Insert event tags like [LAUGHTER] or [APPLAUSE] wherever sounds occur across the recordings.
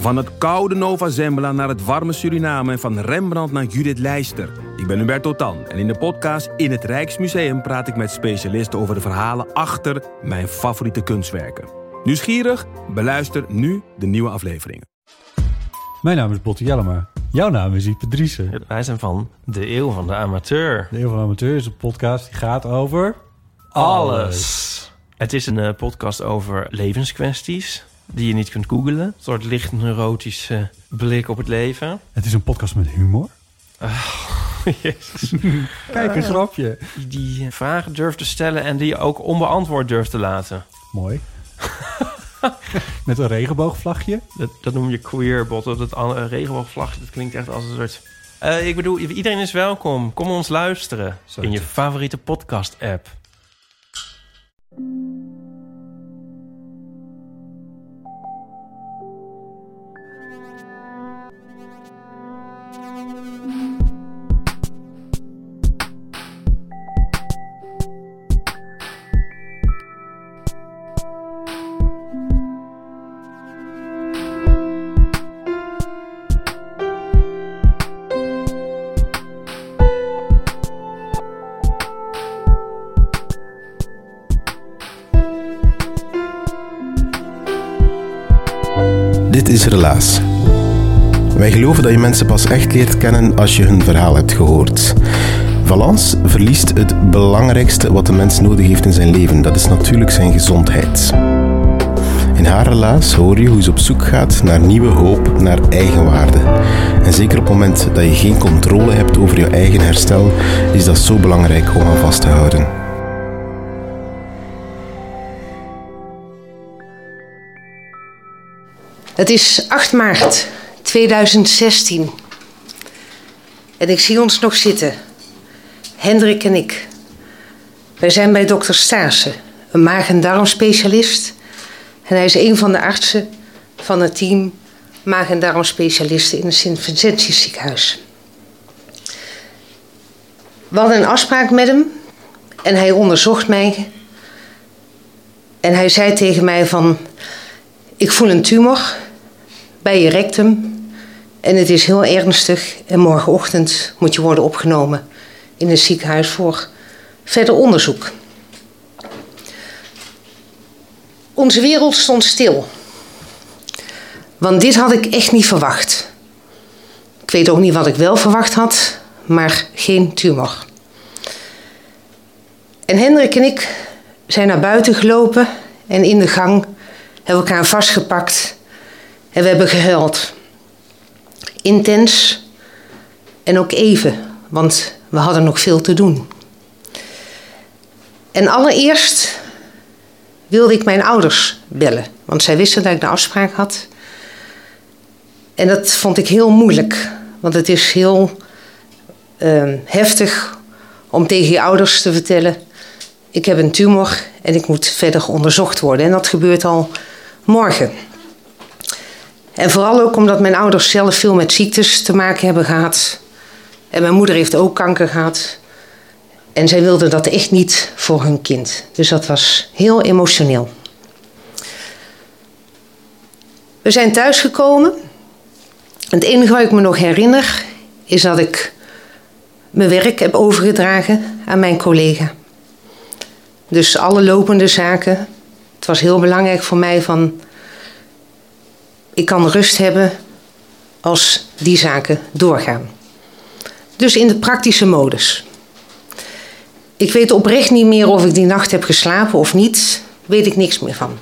Van het koude Nova Zembla naar het warme Suriname en van Rembrandt naar Judith Leister. Ik ben Hubert Totan en in de podcast In het Rijksmuseum praat ik met specialisten over de verhalen achter mijn favoriete kunstwerken. Nieuwsgierig? Beluister nu de nieuwe afleveringen. Mijn naam is Botte Jellema. Jouw naam is Ipe Driessen. Wij zijn van de Eeuw van de Amateur. De Eeuw van de Amateur is een podcast die gaat over... Alles. Het is een eh, podcast over levenskwesties die je niet kunt googlen. Een soort licht neurotische blik op het leven. Het is een podcast met humor. [LAUGHS] Jezus. Kijk, een grapje. Die, die vragen durft te stellen en die je ook onbeantwoord durft te laten. Mooi. [LAUGHS] met een regenboogvlagje. Dat, dat noem je queerbot. Dat an- regenboogvlag, dat klinkt echt als een soort... Eh, ik bedoel, iedereen is welkom. Kom ons luisteren in je favoriete podcast-app. Is Relaas. Wij geloven dat je mensen pas echt leert kennen als je hun verhaal hebt gehoord. Valence verliest het belangrijkste wat de mens nodig heeft in zijn leven. Dat is natuurlijk zijn gezondheid. In haar relaas hoor je hoe ze op zoek gaat naar nieuwe hoop, naar eigenwaarde. En zeker op het moment dat je geen controle hebt over je eigen herstel, is dat zo belangrijk om aan vast te houden. Het is 8 maart 2016. En ik zie ons nog zitten. Hendrik en ik. Wij zijn bij dokter Staassen, een maag- en darmspecialist. En hij is een van de artsen van het team maag- en darmspecialisten in het Sint-Vincentius ziekenhuis. We hadden een afspraak met hem en hij onderzocht mij. En hij zei tegen mij van... Ik voel een tumor bij je rectum en het is heel ernstig. En morgenochtend moet je worden opgenomen in het ziekenhuis voor verder onderzoek. Onze wereld stond stil. Want dit had ik echt niet verwacht. Ik weet ook niet wat ik wel verwacht had, maar geen tumor. En Hendrik en ik zijn naar buiten gelopen en in de gang hebben we elkaar vastgepakt en we hebben gehuild. Intens en ook even, want we hadden nog veel te doen. En allereerst wilde ik mijn ouders bellen, want zij wisten dat ik de afspraak had. En dat vond ik heel moeilijk, want het is heel eh, heftig om tegen je ouders te vertellen: ik heb een tumor en ik moet verder onderzocht worden. En dat gebeurt al morgen. En vooral ook omdat mijn ouders zelf veel met ziektes te maken hebben gehad. En mijn moeder heeft ook kanker gehad. En zij wilden dat echt niet voor hun kind. Dus dat was heel emotioneel. We zijn thuisgekomen. Het enige wat ik me nog herinner is dat ik mijn werk heb overgedragen aan mijn collega. Dus alle lopende zaken. Het was heel belangrijk voor mij van ik kan rust hebben als die zaken doorgaan. Dus in de praktische modus. Ik weet oprecht niet meer of ik die nacht heb geslapen of niet. Weet ik niks meer van.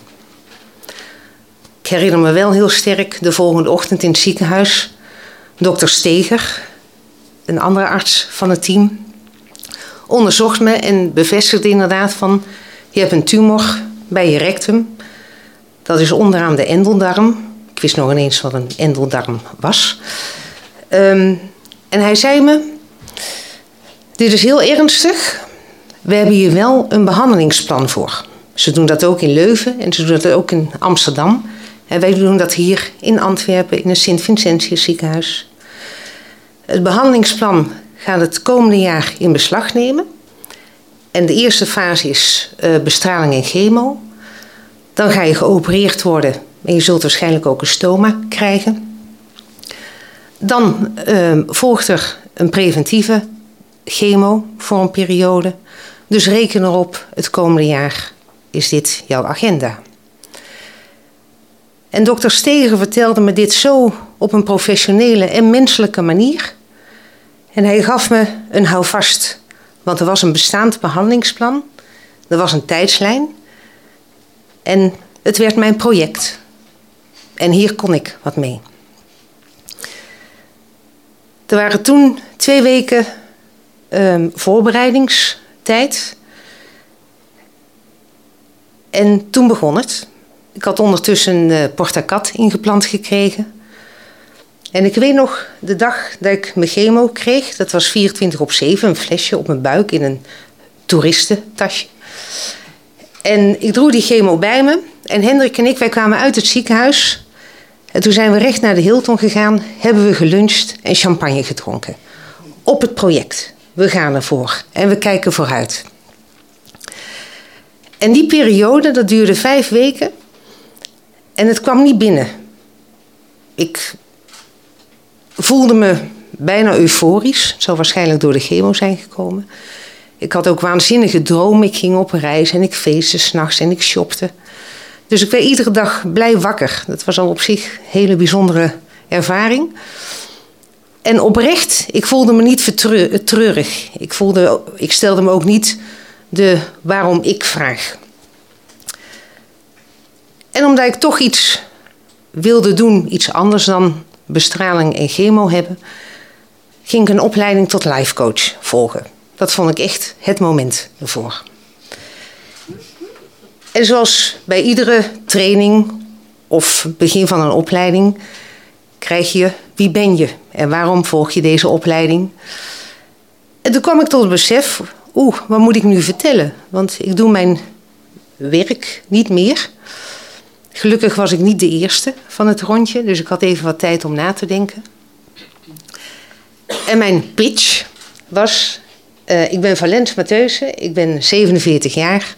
Ik herinner me wel heel sterk de volgende ochtend in het ziekenhuis. Dokter Steger, een andere arts van het team, onderzocht me en bevestigde inderdaad van... je hebt een tumor bij je rectum. Dat is onderaan de endeldarm. Ik wist nog ineens wat een endeldarm was. Ehm, en hij zei me: Dit is heel ernstig. We hebben hier wel een behandelingsplan voor. Ze doen dat ook in Leuven en ze doen dat ook in Amsterdam. En wij doen dat hier in Antwerpen in het Sint-Vincentius ziekenhuis. Het behandelingsplan gaat het komende jaar in beslag nemen. En de eerste fase is eh, bestraling en chemo. Dan ga je geopereerd worden En je zult waarschijnlijk ook een stoma krijgen. Dan uh, volgt er een preventieve chemo voor een periode. Dus reken erop, het komende jaar is dit jouw agenda. En dokter Steger vertelde me dit zo op een professionele en menselijke manier. En hij gaf me een houvast, want er was een bestaand behandelingsplan, er was een tijdslijn en het werd mijn project. En hier kon ik wat mee. Er waren toen twee weken um, voorbereidingstijd. En toen begon het. Ik had ondertussen een uh, portacat ingeplant gekregen. En ik weet nog de dag dat ik mijn chemo kreeg. Dat was 24 op 7, een flesje op mijn buik in een toeristentasje. En ik droeg die chemo bij me. En Hendrik en ik, wij kwamen uit het ziekenhuis. En toen zijn we recht naar de Hilton gegaan, hebben we geluncht en champagne gedronken. Op het project. We gaan ervoor en we kijken vooruit. En die periode, dat duurde vijf weken. En het kwam niet binnen. Ik voelde me bijna euforisch. Zou waarschijnlijk door de chemo zijn gekomen. Ik had ook waanzinnige dromen. Ik ging op reis en ik feestte s'nachts en ik shopte. Dus ik werd iedere dag blij wakker. Dat was al op zich een hele bijzondere ervaring. En oprecht, ik voelde me niet treurig. Ik, voelde, ik stelde me ook niet de waarom ik vraag. En omdat ik toch iets wilde doen, iets anders dan bestraling en chemo hebben, ging ik een opleiding tot life coach volgen. Dat vond ik echt het moment ervoor. En zoals bij iedere training of begin van een opleiding krijg je wie ben je en waarom volg je deze opleiding. En toen kwam ik tot het besef, oeh, wat moet ik nu vertellen? Want ik doe mijn werk niet meer. Gelukkig was ik niet de eerste van het rondje, dus ik had even wat tijd om na te denken. En mijn pitch was: uh, ik ben Valens Matheusen, ik ben 47 jaar.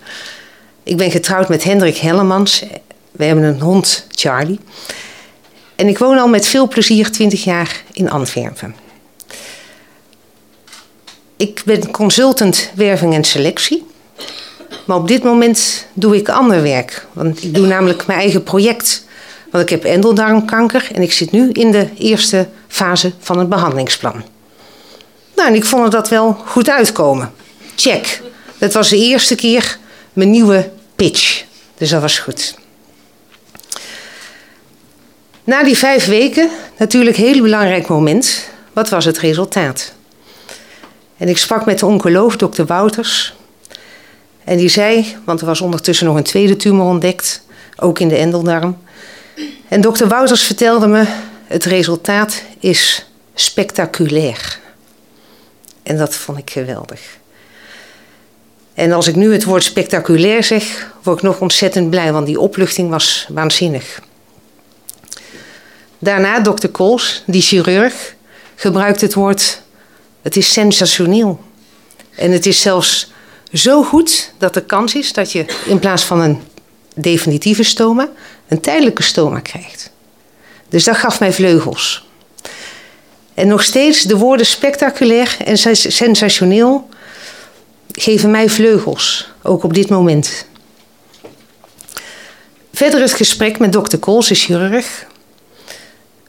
Ik ben getrouwd met Hendrik Hellemans. We hebben een hond, Charlie. En ik woon al met veel plezier 20 jaar in Antwerpen. Ik ben consultant werving en selectie. Maar op dit moment doe ik ander werk. Want ik doe namelijk mijn eigen project. Want ik heb endeldarmkanker en ik zit nu in de eerste fase van het behandelingsplan. Nou, en ik vond dat wel goed uitkomen. Check. Dat was de eerste keer mijn nieuwe pitch. Dus dat was goed. Na die vijf weken, natuurlijk een heel belangrijk moment. Wat was het resultaat? En ik sprak met de oncoloog, dokter Wouters. En die zei, want er was ondertussen nog een tweede tumor ontdekt, ook in de endeldarm. En dokter Wouters vertelde me, het resultaat is spectaculair. En dat vond ik geweldig. En als ik nu het woord spectaculair zeg, word ik nog ontzettend blij, want die opluchting was waanzinnig. Daarna dokter Kools, die chirurg, gebruikt het woord: het is sensationeel. En het is zelfs zo goed dat de kans is dat je in plaats van een definitieve stoma een tijdelijke stoma krijgt. Dus dat gaf mij vleugels. En nog steeds de woorden spectaculair en sensationeel geven mij vleugels, ook op dit moment. Verder het gesprek met dokter Kools, de chirurg,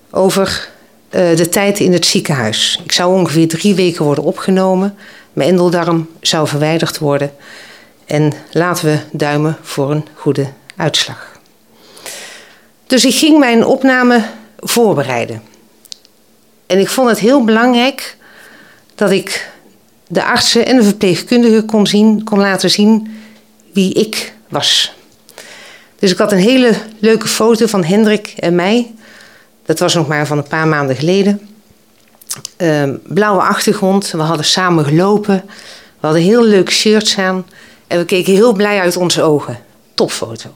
over uh, de tijd in het ziekenhuis. Ik zou ongeveer drie weken worden opgenomen. Mijn endeldarm zou verwijderd worden. En laten we duimen voor een goede uitslag. Dus ik ging mijn opname voorbereiden. En ik vond het heel belangrijk dat ik de artsen en de verpleegkundigen kon, zien, laten zien wie ik was. Dus ik had een hele leuke foto van Hendrik en mij. Dat was nog maar van een paar maanden geleden. Uh, blauwe achtergrond, we hadden samen gelopen. We hadden heel leuke shirts aan. En we keken heel blij uit onze ogen. Topfoto.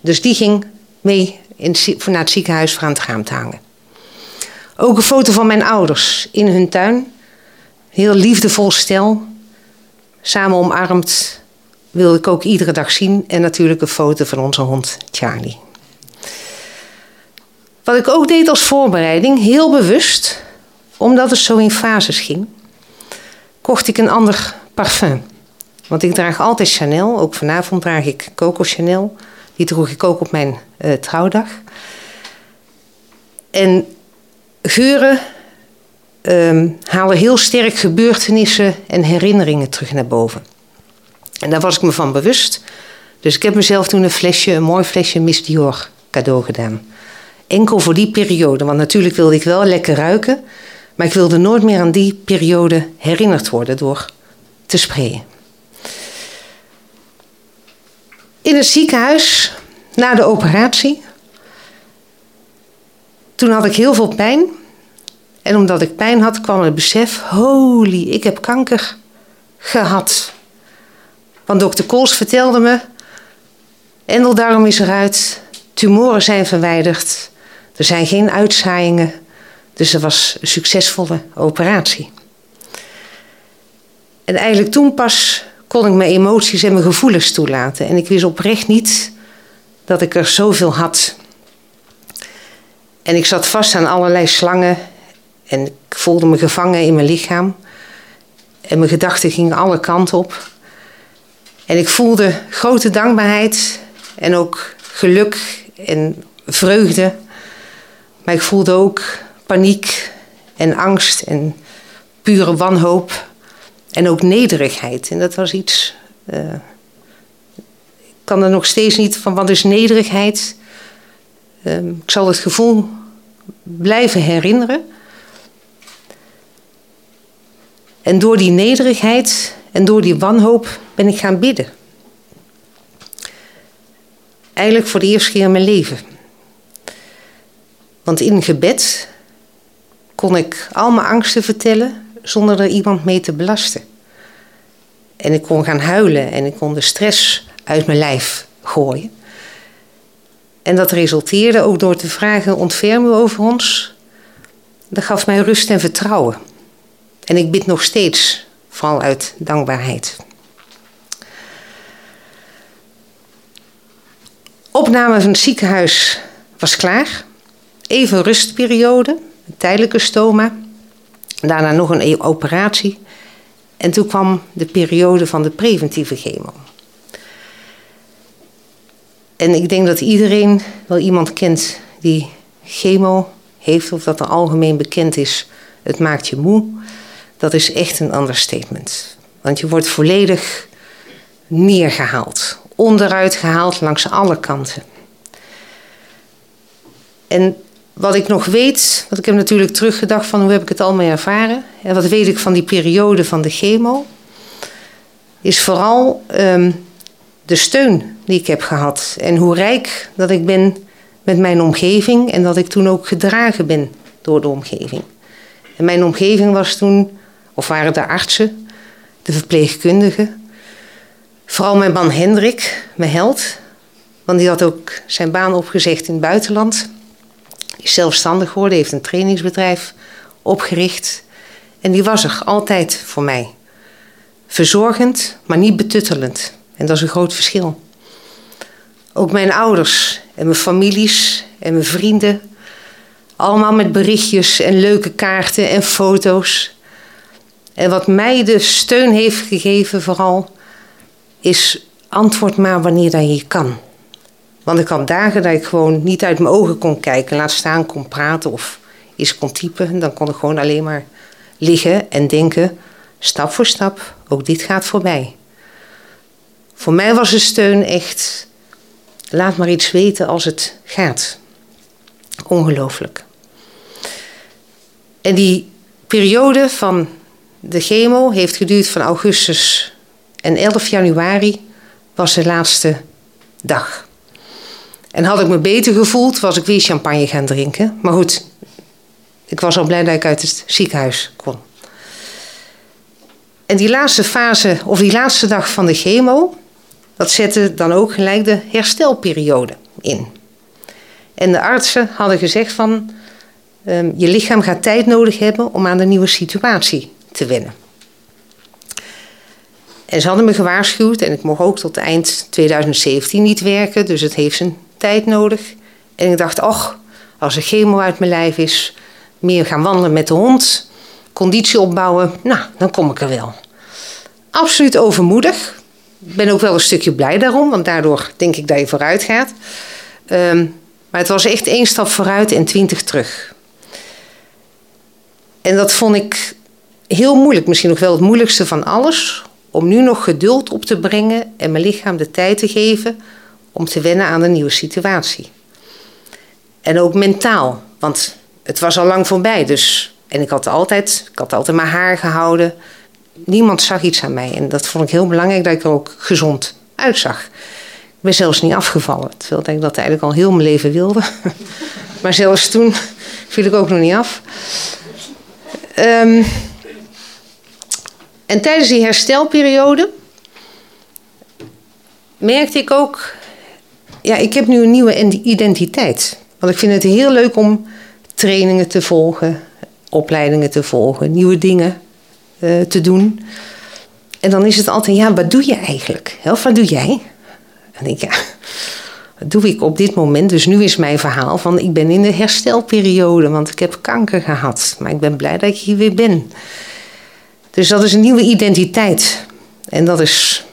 Dus die ging mee in, naar het ziekenhuis voor aan het raam te hangen. Ook een foto van mijn ouders in hun tuin. Heel liefdevol stel. Samen omarmd. Wilde ik ook iedere dag zien. En natuurlijk een foto van onze hond Charlie. Wat ik ook deed als voorbereiding, heel bewust, omdat het zo in fases ging, kocht ik een ander parfum. Want ik draag altijd Chanel, ook vanavond draag ik Coco Chanel. Die droeg ik ook op mijn uh, trouwdag. En geuren um, halen heel sterk gebeurtenissen en herinneringen terug naar boven. En daar was ik me van bewust. Dus ik heb mezelf toen een flesje, een mooi flesje Miss Dior cadeau gedaan. Enkel voor die periode, want natuurlijk wilde ik wel lekker ruiken. Maar ik wilde nooit meer aan die periode herinnerd worden door te sprayen. In het ziekenhuis, na de operatie, toen had ik heel veel pijn. En omdat ik pijn had, kwam het besef: holy, ik heb kanker gehad. Want dokter Kools vertelde me: endeldarm is eruit, tumoren zijn verwijderd, er zijn geen uitzaaiingen. Dus dat was een succesvolle operatie. En eigenlijk toen pas kon ik mijn emoties en mijn gevoelens toelaten. En ik wist oprecht niet dat ik er zoveel had. En ik zat vast aan allerlei slangen en ik voelde me gevangen in mijn lichaam. En mijn gedachten gingen alle kanten op. En ik voelde grote dankbaarheid en ook geluk en vreugde. Maar ik voelde ook paniek en angst en pure wanhoop. En ook nederigheid. En dat was iets. Uh, ik kan er nog steeds niet van wat is nederigheid. Uh, ik zal het gevoel blijven herinneren. En door die nederigheid en door die wanhoop ben ik gaan bidden. Eigenlijk voor de eerste keer in mijn leven. Want in gebed kon ik al mijn angsten vertellen zonder er iemand mee te belasten. En ik kon gaan huilen en ik kon de stress uit mijn lijf gooien. En dat resulteerde ook door te vragen: ontferm u over ons. Dat gaf mij rust en vertrouwen. En ik bid nog steeds, vooral uit dankbaarheid. Opname van het ziekenhuis was klaar. Even rustperiode, een tijdelijke stoma. Daarna nog een operatie. En toen kwam de periode van de preventieve chemo. En ik denk dat iedereen wel iemand kent die chemo heeft, of dat er algemeen bekend is. Het maakt je moe. Dat is echt een understatement. Want je wordt volledig neergehaald, onderuit gehaald langs alle kanten. En wat ik nog weet, want ik heb natuurlijk teruggedacht van hoe heb ik het allemaal ervaren. En wat weet ik van die periode van de chemo. Is vooral um, de steun die ik heb gehad. En hoe rijk dat ik ben met mijn omgeving. En dat ik toen ook gedragen ben door de omgeving. En mijn omgeving was toen, of waren de artsen, de verpleegkundigen. Vooral mijn man Hendrik, mijn held. Want die had ook zijn baan opgezegd in het buitenland is zelfstandig geworden, heeft een trainingsbedrijf opgericht. En die was er altijd voor mij. Verzorgend, maar niet betuttelend. En dat is een groot verschil. Ook mijn ouders en mijn families en mijn vrienden. Allemaal met berichtjes en leuke kaarten en foto's. En wat mij de steun heeft gegeven vooral, is antwoord maar wanneer dat je kan. Want ik had dagen dat ik gewoon niet uit mijn ogen kon kijken, laat staan kon praten of iets kon typen. Dan kon ik gewoon alleen maar liggen en denken, stap voor stap, ook dit gaat voorbij. Voor mij was de steun echt, laat maar iets weten als het gaat. Ongelooflijk. En die periode van de chemo heeft geduurd van augustus en 11 januari was de laatste dag. En had ik me beter gevoeld, was ik weer champagne gaan drinken. Maar goed, ik was al blij dat ik uit het ziekenhuis kon. En die laatste fase, of die laatste dag van de chemo, dat zette dan ook gelijk de herstelperiode in. En de artsen hadden gezegd van, um, je lichaam gaat tijd nodig hebben om aan de nieuwe situatie te wennen. En ze hadden me gewaarschuwd en ik mocht ook tot eind 2017 niet werken, dus het heeft zijn tijd nodig. En ik dacht, ach, Als er chemo uit mijn lijf is, meer gaan wandelen met de hond, conditie opbouwen, nou, dan kom ik er wel. Absoluut overmoedig. Ik ben ook wel een stukje blij daarom, want daardoor denk ik dat je vooruit gaat. Ehm, maar het was echt één stap vooruit en twintig terug. En dat vond ik heel moeilijk, misschien nog wel het moeilijkste van alles. Om nu nog geduld op te brengen en mijn lichaam de tijd te geven om te wennen aan de nieuwe situatie. En ook mentaal, want het was al lang voorbij. Dus, en ik had, altijd, ik had altijd mijn haar gehouden. Niemand zag iets aan mij. En dat vond ik heel belangrijk dat ik er ook gezond uitzag. Ik ben zelfs niet afgevallen. Terwijl ik dat eigenlijk al heel mijn leven wilde. [LAUGHS] maar zelfs toen viel ik ook nog niet af. Um, en tijdens die herstelperiode merkte ik ook, ja, ik heb nu een nieuwe identiteit. Want ik vind het heel leuk om trainingen te volgen, opleidingen te volgen, nieuwe dingen uh, te doen. En dan is het altijd, ja, wat doe je eigenlijk? Of wat doe jij? En ik, ja, wat doe ik op dit moment? Dus nu is mijn verhaal van, ik ben in de herstelperiode, want ik heb kanker gehad. Maar ik ben blij dat ik hier weer ben. Dus dat is een nieuwe identiteit. En dat is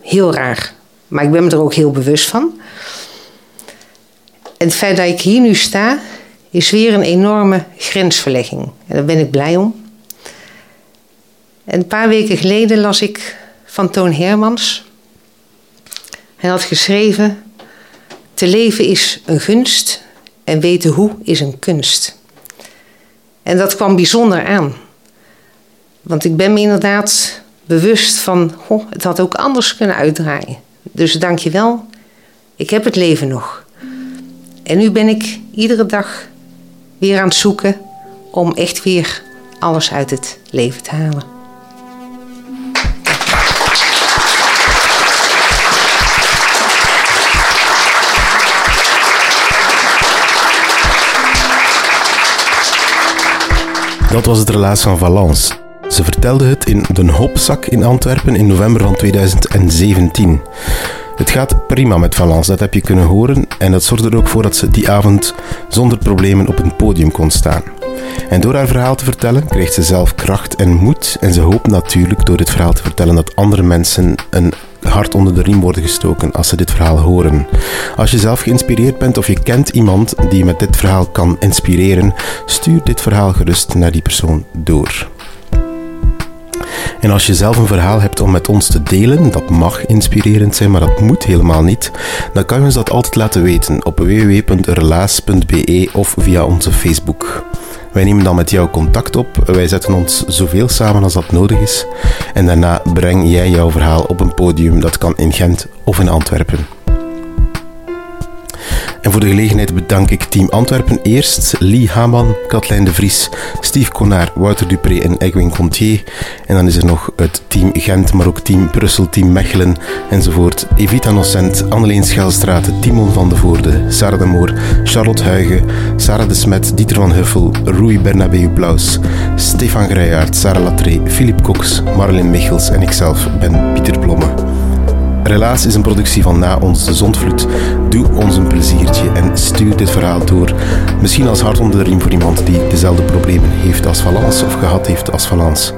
heel raar. Maar ik ben me er ook heel bewust van. En het feit dat ik hier nu sta, is weer een enorme grensverlegging. En daar ben ik blij om. En een paar weken geleden las ik van Toon Hermans. Hij had geschreven: Te leven is een gunst en weten hoe is een kunst. En dat kwam bijzonder aan. Want ik ben me inderdaad bewust van, het had ook anders kunnen uitdraaien. Dus dank je wel, ik heb het leven nog. En nu ben ik iedere dag weer aan het zoeken om echt weer alles uit het leven te halen. Dat was het relaas van Valence. Ze vertelde het in de Hopzak in Antwerpen in november van 2017. Het gaat prima met Valence, dat heb je kunnen horen. En dat zorgde er ook voor dat ze die avond zonder problemen op een podium kon staan. En door haar verhaal te vertellen kreeg ze zelf kracht en moed. En ze hoopt natuurlijk door dit verhaal te vertellen dat andere mensen een hart onder de riem worden gestoken als ze dit verhaal horen. Als je zelf geïnspireerd bent of je kent iemand die met dit verhaal kan inspireren, stuur dit verhaal gerust naar die persoon door. En als je zelf een verhaal hebt om met ons te delen, dat mag inspirerend zijn, maar dat moet helemaal niet, dan kan je ons dat altijd laten weten op www.relaas.be of via onze Facebook. Wij nemen dan met jou contact op, wij zetten ons zoveel samen als dat nodig is en daarna breng jij jouw verhaal op een podium, dat kan in Gent of in Antwerpen. En voor de gelegenheid bedank ik Team Antwerpen eerst, Lee Haman, Katlijn de Vries, Steve Konaar, Wouter Dupré en Egwin Contier. En dan is er nog het Team Gent, maar ook Team Brussel, Team Mechelen enzovoort. Evita Nocent, Anneleen Schelstraat, Timon van de Voorde, Sarah de Moor, Charlotte Huigen, Sarah de Smet, Dieter van Huffel, Rui Bernabeu Blaus, Stefan Greijaard, Sarah Latré, Philip Cox, Marlene Michels en ikzelf ben Pieter Blomme. Relaas is een productie van Na ons de Zondvloed. Doe ons een pleziertje en stuur dit verhaal door. Misschien als hart onder de riem voor iemand die dezelfde problemen heeft als Valence of gehad heeft als Valence.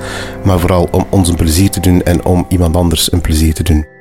Maar vooral om ons een plezier te doen en om iemand anders een plezier te doen.